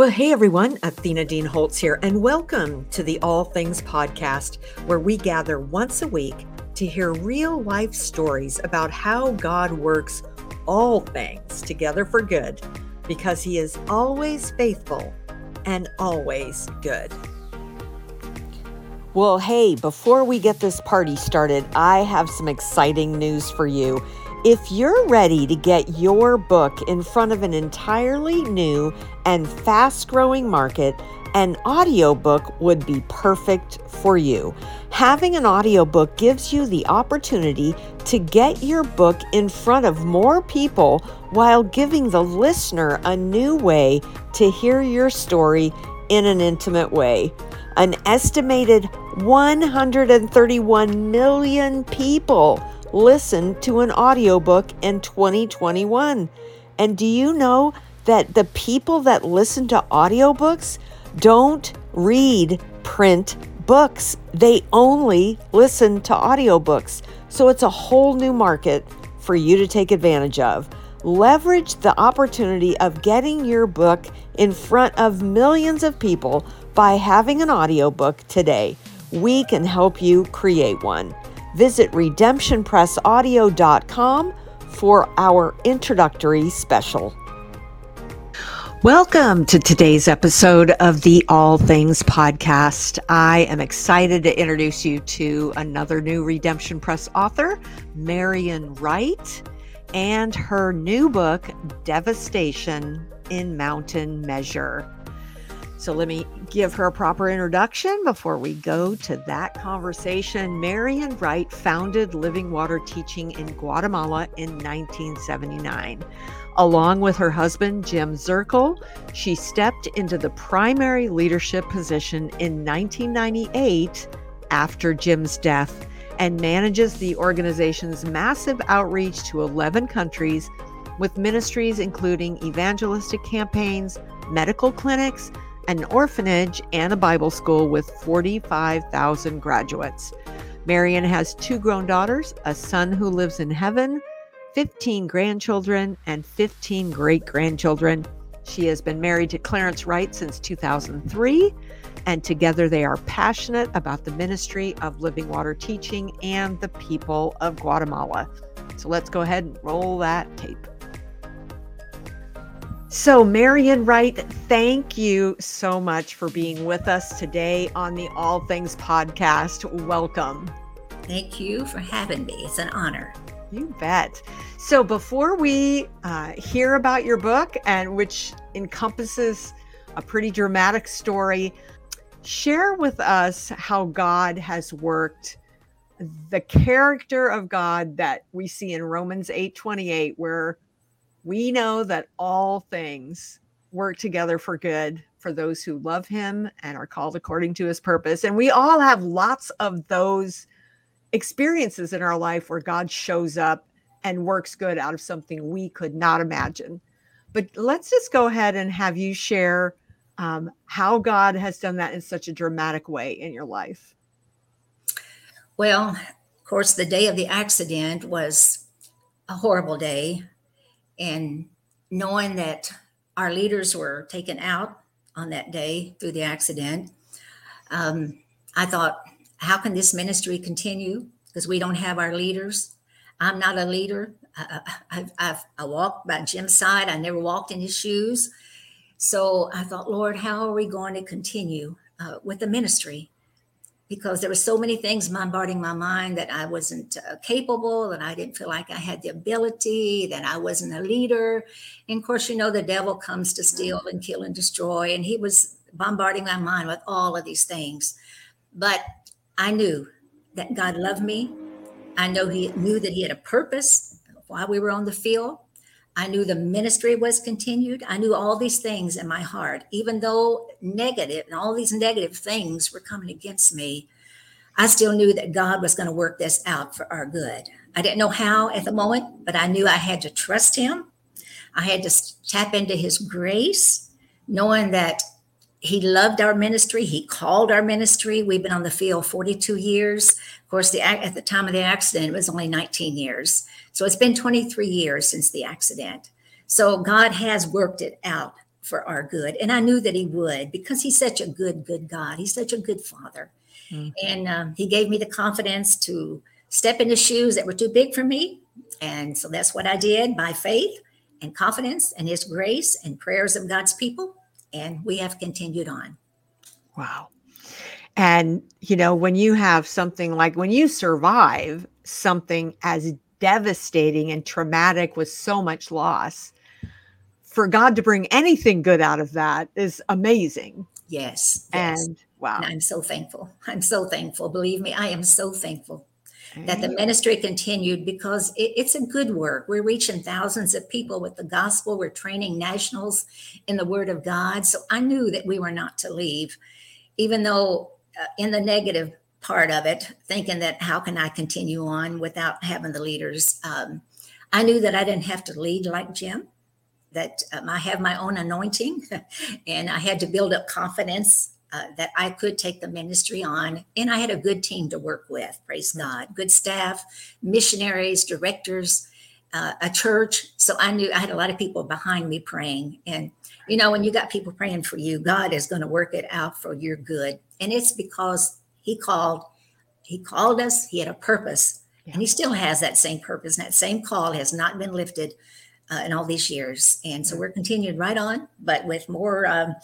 Well, hey everyone, Athena Dean Holtz here, and welcome to the All Things Podcast, where we gather once a week to hear real life stories about how God works all things together for good because He is always faithful and always good. Well, hey, before we get this party started, I have some exciting news for you. If you're ready to get your book in front of an entirely new and fast growing market, an audiobook would be perfect for you. Having an audiobook gives you the opportunity to get your book in front of more people while giving the listener a new way to hear your story in an intimate way. An estimated 131 million people listen to an audiobook in 2021. And do you know that the people that listen to audiobooks don't read print books? They only listen to audiobooks. So it's a whole new market for you to take advantage of. Leverage the opportunity of getting your book in front of millions of people by having an audiobook today. We can help you create one. Visit redemptionpressaudio.com for our introductory special. Welcome to today's episode of the All Things Podcast. I am excited to introduce you to another new Redemption Press author, Marian Wright, and her new book, Devastation in Mountain Measure. So let me give her a proper introduction before we go to that conversation. Marian Wright founded Living Water Teaching in Guatemala in 1979. Along with her husband, Jim Zirkle, she stepped into the primary leadership position in 1998 after Jim's death and manages the organization's massive outreach to 11 countries with ministries including evangelistic campaigns, medical clinics, an orphanage, and a Bible school with 45,000 graduates. Marian has two grown daughters, a son who lives in heaven, 15 grandchildren, and 15 great grandchildren. She has been married to Clarence Wright since 2003, and together they are passionate about the ministry of living water teaching and the people of Guatemala. So let's go ahead and roll that tape. So, Marian Wright, thank you so much for being with us today on the All Things podcast. Welcome. Thank you for having me. It's an honor. You bet. So, before we uh, hear about your book, and which encompasses a pretty dramatic story, share with us how God has worked the character of God that we see in Romans 8 28, where we know that all things work together for good for those who love him and are called according to his purpose. And we all have lots of those experiences in our life where God shows up and works good out of something we could not imagine. But let's just go ahead and have you share um, how God has done that in such a dramatic way in your life. Well, of course, the day of the accident was a horrible day and knowing that our leaders were taken out on that day through the accident, um, I thought, how can this ministry continue? Because we don't have our leaders. I'm not a leader. I, I, I've, I walked by Jim's side. I never walked in his shoes. So I thought, Lord, how are we going to continue uh, with the ministry? Because there were so many things bombarding my mind that I wasn't uh, capable, that I didn't feel like I had the ability, that I wasn't a leader. And of course, you know, the devil comes to steal and kill and destroy. And he was bombarding my mind with all of these things. But I knew that God loved me. I know he knew that he had a purpose while we were on the field. I knew the ministry was continued. I knew all these things in my heart, even though negative and all these negative things were coming against me. I still knew that God was going to work this out for our good. I didn't know how at the moment, but I knew I had to trust Him. I had to tap into His grace, knowing that He loved our ministry. He called our ministry. We've been on the field 42 years. Of course, the, at the time of the accident, it was only 19 years. So it's been 23 years since the accident. So God has worked it out for our good. And I knew that He would because He's such a good, good God. He's such a good Father. Mm. And um, He gave me the confidence to step into shoes that were too big for me. And so that's what I did by faith and confidence and His grace and prayers of God's people. And we have continued on. Wow. And, you know, when you have something like when you survive something as devastating and traumatic with so much loss, for God to bring anything good out of that is amazing. Yes. yes. And wow. And I'm so thankful. I'm so thankful. Believe me, I am so thankful that the ministry continued because it, it's a good work. We're reaching thousands of people with the gospel. We're training nationals in the word of God. So I knew that we were not to leave, even though uh, in the negative part of it, thinking that how can I continue on without having the leaders? Um, I knew that I didn't have to lead like Jim, that um, I have my own anointing, and I had to build up confidence uh, that I could take the ministry on. And I had a good team to work with, praise God, good staff, missionaries, directors, uh, a church. So I knew I had a lot of people behind me praying. And, you know, when you got people praying for you, God is going to work it out for your good. And it's because He called, He called us, He had a purpose. Yeah. And he still has that same purpose. And that same call has not been lifted uh, in all these years. And so we're continued right on, but with more um,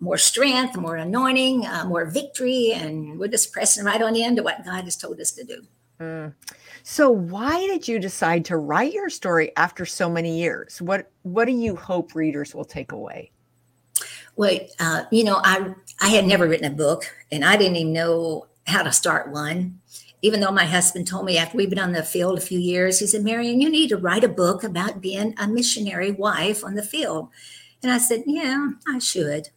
more strength, more anointing, uh, more victory, and we're just pressing right on into what God has told us to do. Mm. So, why did you decide to write your story after so many years? What What do you hope readers will take away? Well, uh, you know, I I had never written a book, and I didn't even know how to start one even though my husband told me after we've been on the field a few years, he said, Marian, you need to write a book about being a missionary wife on the field. And I said, Yeah, I should.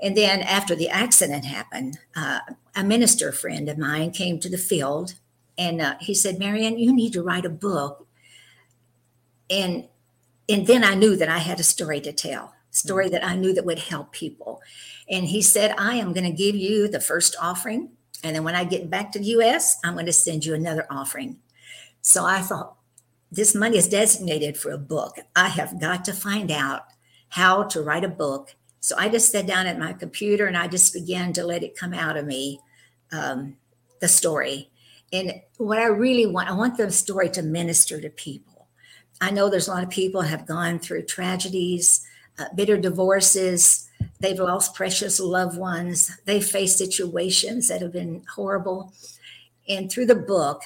And then after the accident happened, uh, a minister friend of mine came to the field and uh, he said, Marian, you need to write a book. And and then I knew that I had a story to tell, story that I knew that would help people. And he said, I am going to give you the first offering and then when I get back to the US, I'm going to send you another offering. So I thought, this money is designated for a book. I have got to find out how to write a book. So I just sat down at my computer and I just began to let it come out of me, um, the story. And what I really want, I want the story to minister to people. I know there's a lot of people have gone through tragedies, uh, bitter divorces, They've lost precious loved ones. They face situations that have been horrible. And through the book,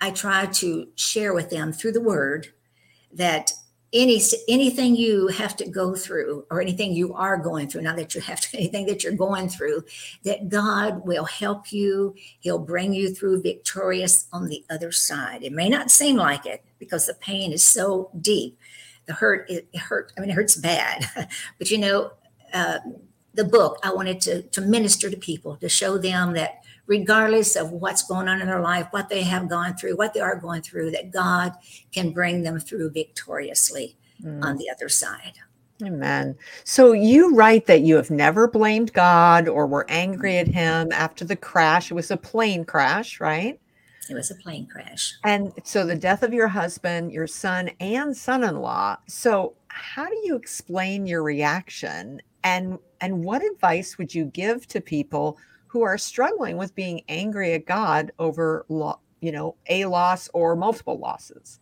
I try to share with them through the word that any anything you have to go through or anything you are going through not that you have to anything that you're going through that god will help you he'll bring you through victorious on the other side it may not seem like it because the pain is so deep the hurt it hurt i mean it hurts bad but you know uh, the book, I wanted to, to minister to people, to show them that regardless of what's going on in their life, what they have gone through, what they are going through, that God can bring them through victoriously mm. on the other side. Amen. So you write that you have never blamed God or were angry at him after the crash. It was a plane crash, right? It was a plane crash. And so the death of your husband, your son, and son in law. So, how do you explain your reaction and and what advice would you give to people who are struggling with being angry at God over lo- you know a loss or multiple losses?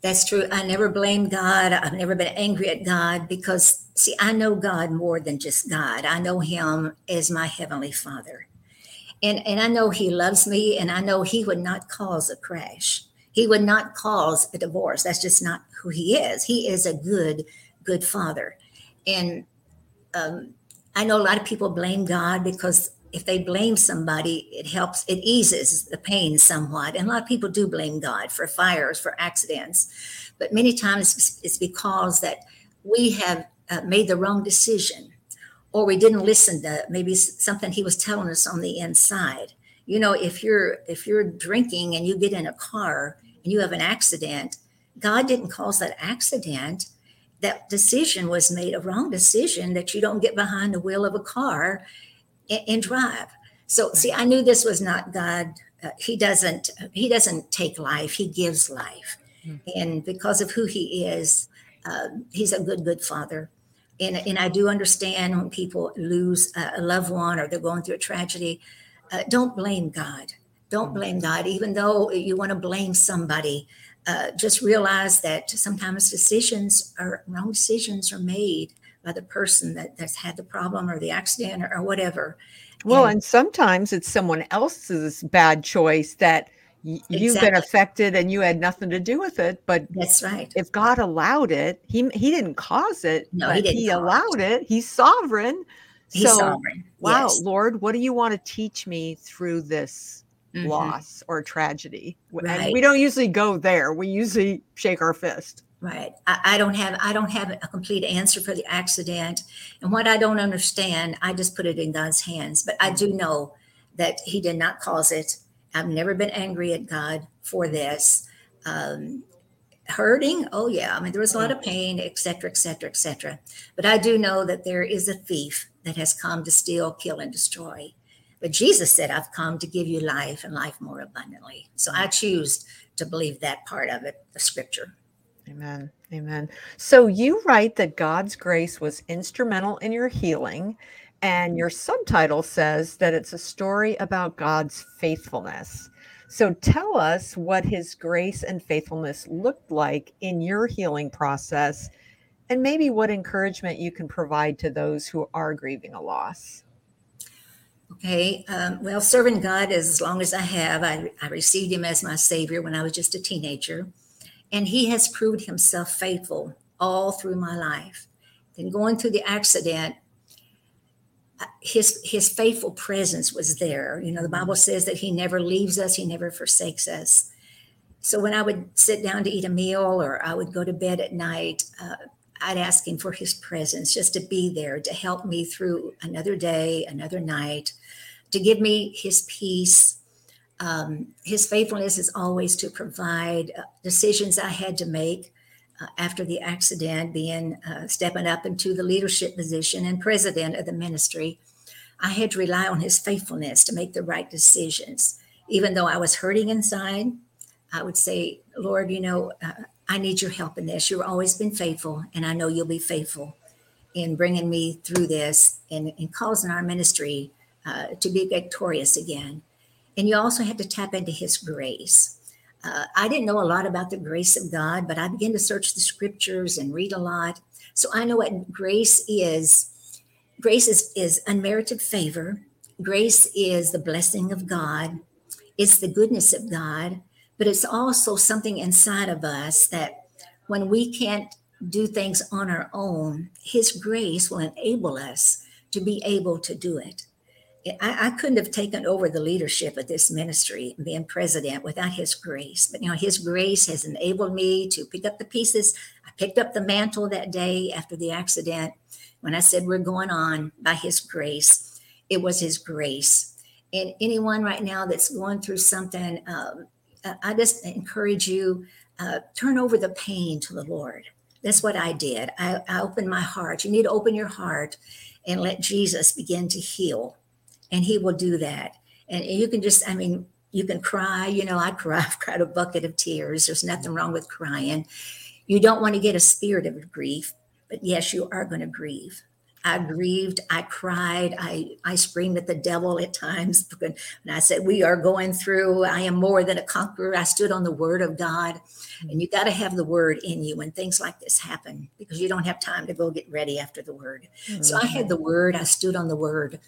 That's true. I never blame God. I've never been angry at God because see, I know God more than just God. I know him as my heavenly Father. And and I know he loves me and I know he would not cause a crash. He would not cause a divorce. That's just not who he is. He is a good good father. And um, I know a lot of people blame God because if they blame somebody, it helps, it eases the pain somewhat. And a lot of people do blame God for fires, for accidents. But many times it's because that we have uh, made the wrong decision or we didn't listen to maybe something he was telling us on the inside. You know, if you're if you're drinking and you get in a car and you have an accident, God didn't cause that accident that decision was made a wrong decision that you don't get behind the wheel of a car and, and drive so see i knew this was not god uh, he doesn't he doesn't take life he gives life mm-hmm. and because of who he is uh, he's a good good father and, and I do understand when people lose a loved one or they're going through a tragedy. Uh, don't blame God. Don't blame God, even though you want to blame somebody. Uh, just realize that sometimes decisions are wrong decisions are made by the person that, that's had the problem or the accident or, or whatever. Well, and, and, sometimes it's someone else's bad choice that y- exactly. you've been affected and you had nothing to do with it. But that's right. If God allowed it, he he didn't cause it. No, he didn't. He allowed it. it. He's sovereign. He's so, sovereign. Wow, yes. Lord, what do you want to teach me through this mm-hmm. loss or tragedy? Right. And we don't usually go there. We usually shake our fist. Right. I, I, don't have I don't have a complete answer for the accident. And what I don't understand, I just put it in God's hands. But I do know that He did not cause it. I've never been angry at God for this. Um, hurting, oh yeah. I mean, there was a lot of pain, et cetera, et cetera, et cetera. But I do know that there is a thief that has come to steal, kill, and destroy. But Jesus said, I've come to give you life and life more abundantly. So I choose to believe that part of it, the scripture. Amen. Amen. So you write that God's grace was instrumental in your healing, and your subtitle says that it's a story about God's faithfulness. So tell us what his grace and faithfulness looked like in your healing process, and maybe what encouragement you can provide to those who are grieving a loss. Okay. Um, well, serving God as long as I have, I, I received him as my savior when I was just a teenager. And he has proved himself faithful all through my life. Then going through the accident, uh, his his faithful presence was there. You know, the Bible says that he never leaves us, he never forsakes us. So when I would sit down to eat a meal or I would go to bed at night, uh, I'd ask him for his presence just to be there to help me through another day, another night, to give me his peace, um, his faithfulness is always to provide uh, decisions I had to make uh, after the accident, being uh, stepping up into the leadership position and president of the ministry. I had to rely on his faithfulness to make the right decisions. Even though I was hurting inside, I would say, Lord, you know, uh, I need your help in this. You've always been faithful, and I know you'll be faithful in bringing me through this and, and causing our ministry uh, to be victorious again. And you also had to tap into His grace. Uh, I didn't know a lot about the grace of God, but I began to search the scriptures and read a lot. So I know what grace is. Grace is, is unmerited favor. Grace is the blessing of God. It's the goodness of God, but it's also something inside of us that when we can't do things on our own, His grace will enable us to be able to do it. I, I, couldn't have taken over the leadership of this ministry and being president without his grace. But you know, his grace has enabled me to pick up the pieces. I picked up the mantle that day after the accident. When I said we're going on by his grace, it was his grace. And anyone right now that's going through something, um, I just encourage you uh, turn over the pain to the Lord. That's what I did. I, I opened my heart. You need to open your heart and let Jesus begin to heal and he will do that. And you can just, I mean, you can cry. You know, I cry. I've cried a bucket of tears. There's nothing wrong with crying. You don't want to get a spirit of grief, but yes, you are going to grieve. I grieved. I cried. I, I screamed at the devil at times. And I said, We are going through. I am more than a conqueror. I stood on the word of God. And you got to have the word in you when things like this happen because you don't have time to go get ready after the word. Mm-hmm. So I had the word. I stood on the word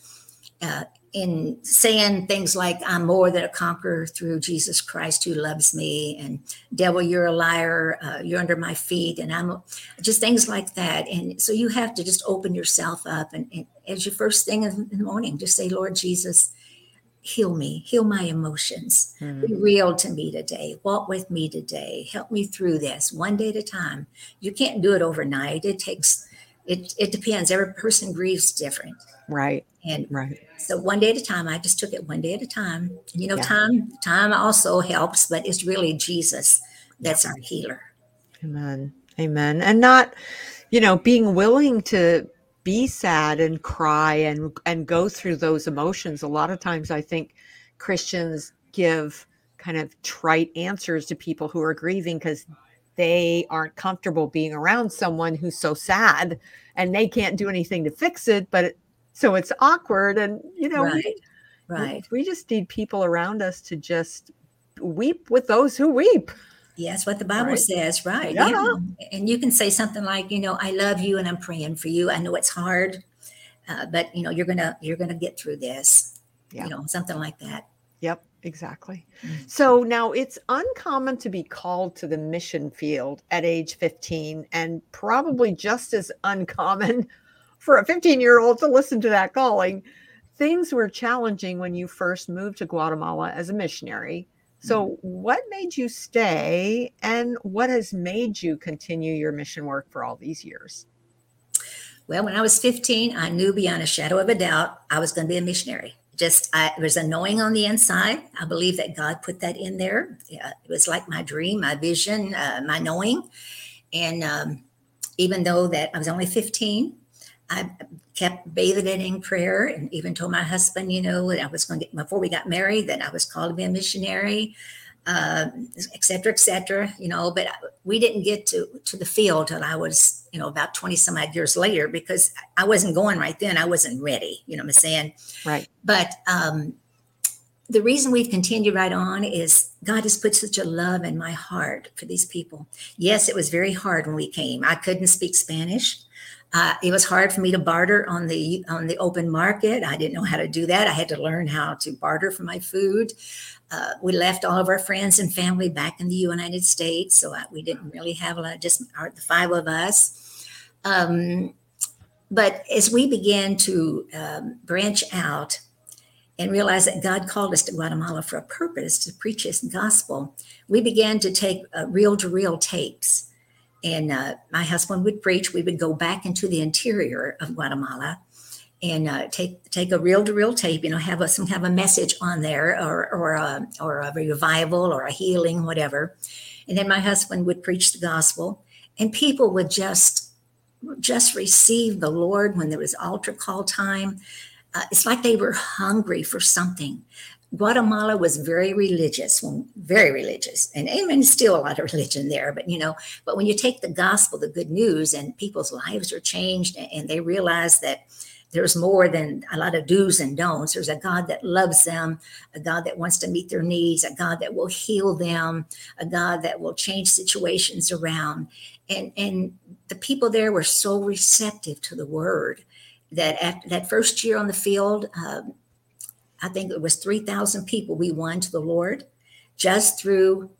uh, in saying things like i'm more than a conqueror through jesus christ who loves me and devil you're a liar uh, you're under my feet and i'm just things like that. And so you have to just open yourself up and, and as your first thing in the morning just say lord jesus heal me heal my emotions. Mm-hmm. be real to me today. Walk with me today. Help me through this one day at a time. You can't do it overnight. It takes it, it depends. Every person grieves different right and right so one day at a time, I just took it one day at a time. You know, yeah. time time also helps, but it's really Jesus that's our healer. Amen. Amen. And not, you know, being willing to be sad and cry and and go through those emotions. A lot of times I think Christians give kind of trite answers to people who are grieving because they aren't comfortable being around someone who's so sad and they can't do anything to fix it but it, so it's awkward and you know right we, right we just need people around us to just weep with those who weep Yes, what the Bible Right. says, right? Yeah. Yeah. And you can say something like, you know, I love you and I'm praying for you. I know it's hard, uh, but you know, you're gonna you're gonna get through this. Yeah. You know, something like that. Yep, exactly. Mm. So now it's uncommon to be called to the mission field at age 15, and probably just as uncommon for a 15 year old to listen to that calling. Things were challenging when you first moved to Guatemala as a missionary. So, what made you stay, and what has made you continue your mission work for all these years? Well, when I was 15, I knew beyond a shadow of a doubt I was going to be a missionary. Just I, it was a knowing on the inside. I believe that God put that in there. Yeah, it was like my dream, my vision, uh, my knowing. And um, even though that I was only 15, I kept bathing it in prayer and even told my husband, you know, that I was going to get before we got married that I was called to be a missionary, uh, et cetera, et cetera, you know, but we didn't get to, to the field till I was, you know, about 20 some odd years later because I wasn't going right then. I wasn't ready, you know what I'm saying? Right. But um, the reason we've continued right on is God has put such a love in my heart for these people. Yes, it was very hard when we came. I couldn't speak Spanish. Uh, it was hard for me to barter on the on the open market. I didn't know how to do that. I had to learn how to barter for my food. Uh, we left all of our friends and family back in the United States, so I, we didn't really have a lot. Just our, the five of us. Um, but as we began to um, branch out and realize that God called us to Guatemala for a purpose to preach His gospel, we began to take reel to reel tapes and uh, my husband would preach. We would go back into the interior of Guatemala and uh, take take a reel to reel tape. You know, have a, some kind of a message on there, or or a, or a revival, or a healing, whatever. And then my husband would preach the gospel, and people would just just receive the Lord when there was altar call time. Uh, it's like they were hungry for something. Guatemala was very religious, very religious, and even still a lot of religion there. But you know, but when you take the gospel, the good news, and people's lives are changed, and they realize that there's more than a lot of do's and don'ts. There's a God that loves them, a God that wants to meet their needs, a God that will heal them, a God that will change situations around. And and the people there were so receptive to the word that at that first year on the field. Um, I think it was 3,000 people we won to the Lord just through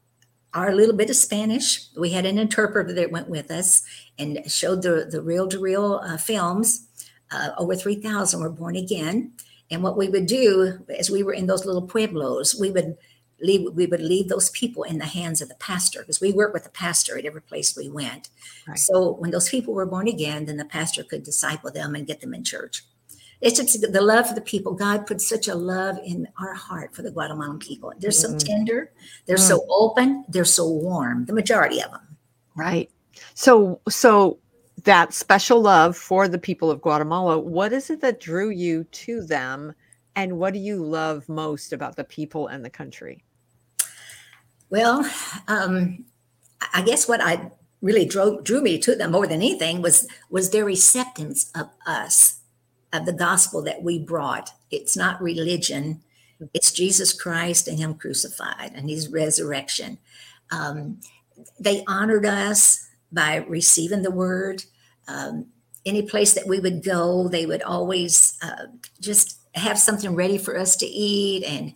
our little bit of Spanish. We had an interpreter that went with us and showed the, the reel to reel films. Uh, over 3,000 were born again. And what we would do as we were in those little pueblos, we would leave, we would leave those people in the hands of the pastor because we work with the pastor at every place we went. Right. So when those people were born again, then the pastor could disciple them and get them in church it's just the love for the people. God put such a love in our heart for the Guatemalan people. They're so Mm. tender, they're Mm. so open, they're so warm. The majority of them. Right. So, so that special love for the people of Guatemala, what is it that drew you to them? And what do you love most about the people and the country? Well, um, I guess what I really drew, drew me to them more than anything was was their acceptance of us, of the gospel that we brought. It's not religion; it's Jesus Christ and Him crucified and His resurrection. Um, they honored us by receiving the word. Um, any place that we would go, they would always uh, just have something ready for us to eat. And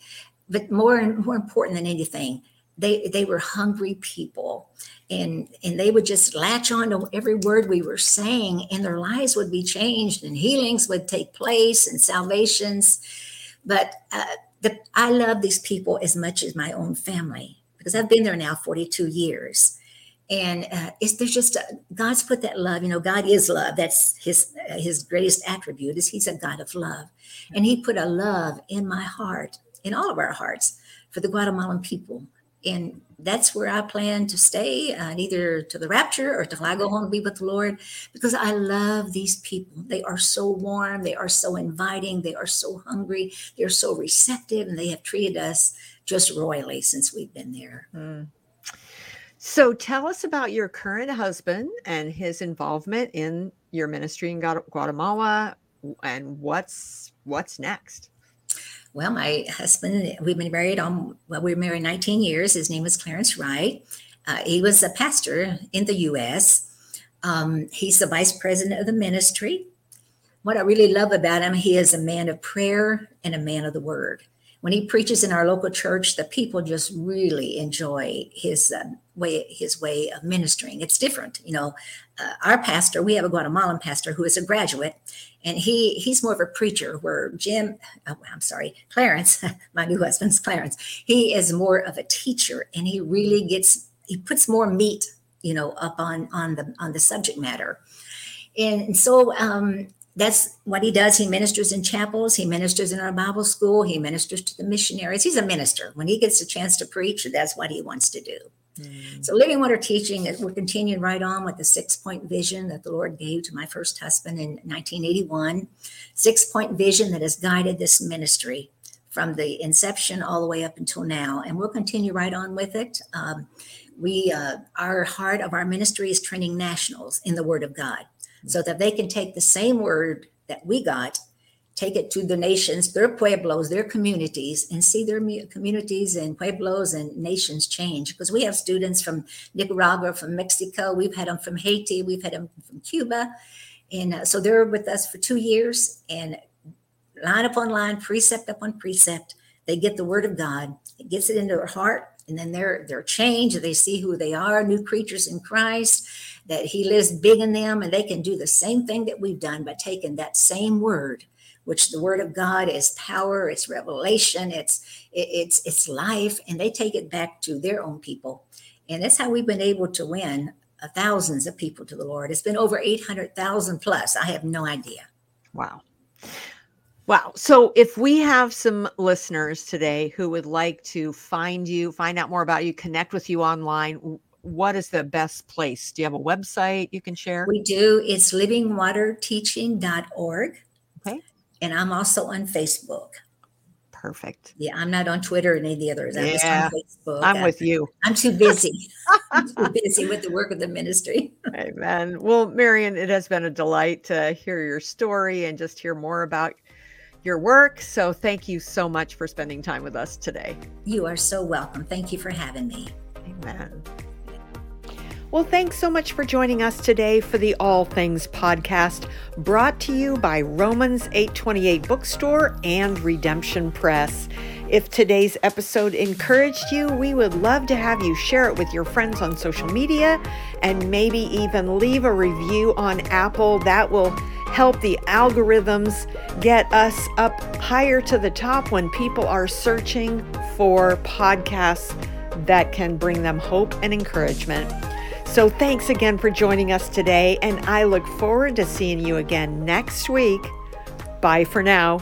but more and more important than anything, they they were hungry people, and and they would just latch on to every word we were saying, and their lives would be changed, and healings would take place, and salvations. But uh, the, I love these people as much as my own family because I've been there now 42 years and uh, it's there's just a, God's put that love. You know, God is love. That's his uh, his greatest attribute is He's a God of love, and He put a love in my heart, in all of our hearts, for the Guatemalan people, and that's where I plan to stay, uh, either to the rapture or till I go home to be with the Lord, because I love these people. They are so warm, they are so inviting, they are so hungry, they are so receptive, and they have treated us just royally since we've been there. Mm. So tell us about your current husband and his involvement in your ministry in Guatemala and what's what's next. Well, my husband, we've been married on well, we were married 19 years. His name was Clarence Wright. Uh, he was a pastor in the U.S. Um, he's the vice president of the ministry. What I really love about him, he is a man of prayer and a man of the word when he preaches in our local church, the people just really enjoy his uh, way his way of ministering. It's different, you know. Uh, our pastor, we have a Guatemalan pastor who is a graduate, and he he's more of a preacher. Where Jim, oh, I'm sorry, Clarence, my new husband's Clarence, he is more of a teacher, and he really gets he puts more meat, you know, up on on the on the subject matter. And so um, that's what he does. He ministers in chapels, he ministers in our Bible school, he ministers to the missionaries. He's a minister. When he gets a chance to preach, that's what he wants to do. Mm. So, Living Water Teaching, we're continuing right on with the six point vision that the Lord gave to my first husband in 1981. Six point vision that has guided this ministry from the inception all the way up until now. And we'll continue right on with it. Um, we, uh, our heart of our ministry is training nationals in the Word of God so that they can take the same word that we got, take it to the nations, their pueblos, their communities, and see their communities and pueblos and nations change. Because we have students from Nicaragua, from Mexico, we've had them from Haiti, we've had them from Cuba. And uh, so they're with us for two years, and line upon line, precept upon precept, they get the word of God. It gets it into their heart, and then they're they're changed. They see who they are, new creatures in Christ that He lives big in them, and they can do the same thing that we've done by taking that same word, which the Word of God is power, it's revelation, it's it's it's life, and they take it back to their own people, and that's how we've been able to win uh, thousands of people to the Lord. It's been over eight hundred thousand plus. I have no idea. Wow. Wow. So if we have some listeners today who would like to find you, find out more about you, connect with you online, what is the best place? Do you have a website you can share? We do. It's livingwaterteaching.org. Okay. And I'm also on Facebook. Perfect. Yeah, I'm not on Twitter or any of the others. I'm yeah, Facebook. I'm with you. I'm too busy. I'm too busy with the work of the ministry. Amen. Well, Marian, it has been a delight to hear your story and just hear more about your work. So thank you so much for spending time with us today. You are so welcome. Thank you for having me. Amen. Well, thanks so much for joining us today for the All Things podcast, brought to you by Romans 828 Bookstore and Redemption Press. If today's episode encouraged you, we would love to have you share it with your friends on social media and maybe even leave a review on Apple. That will help the algorithms get us up higher to the top when people are searching for podcasts that can bring them hope and encouragement. So thanks again for joining us today, and I look forward to seeing you again next week. Bye for now.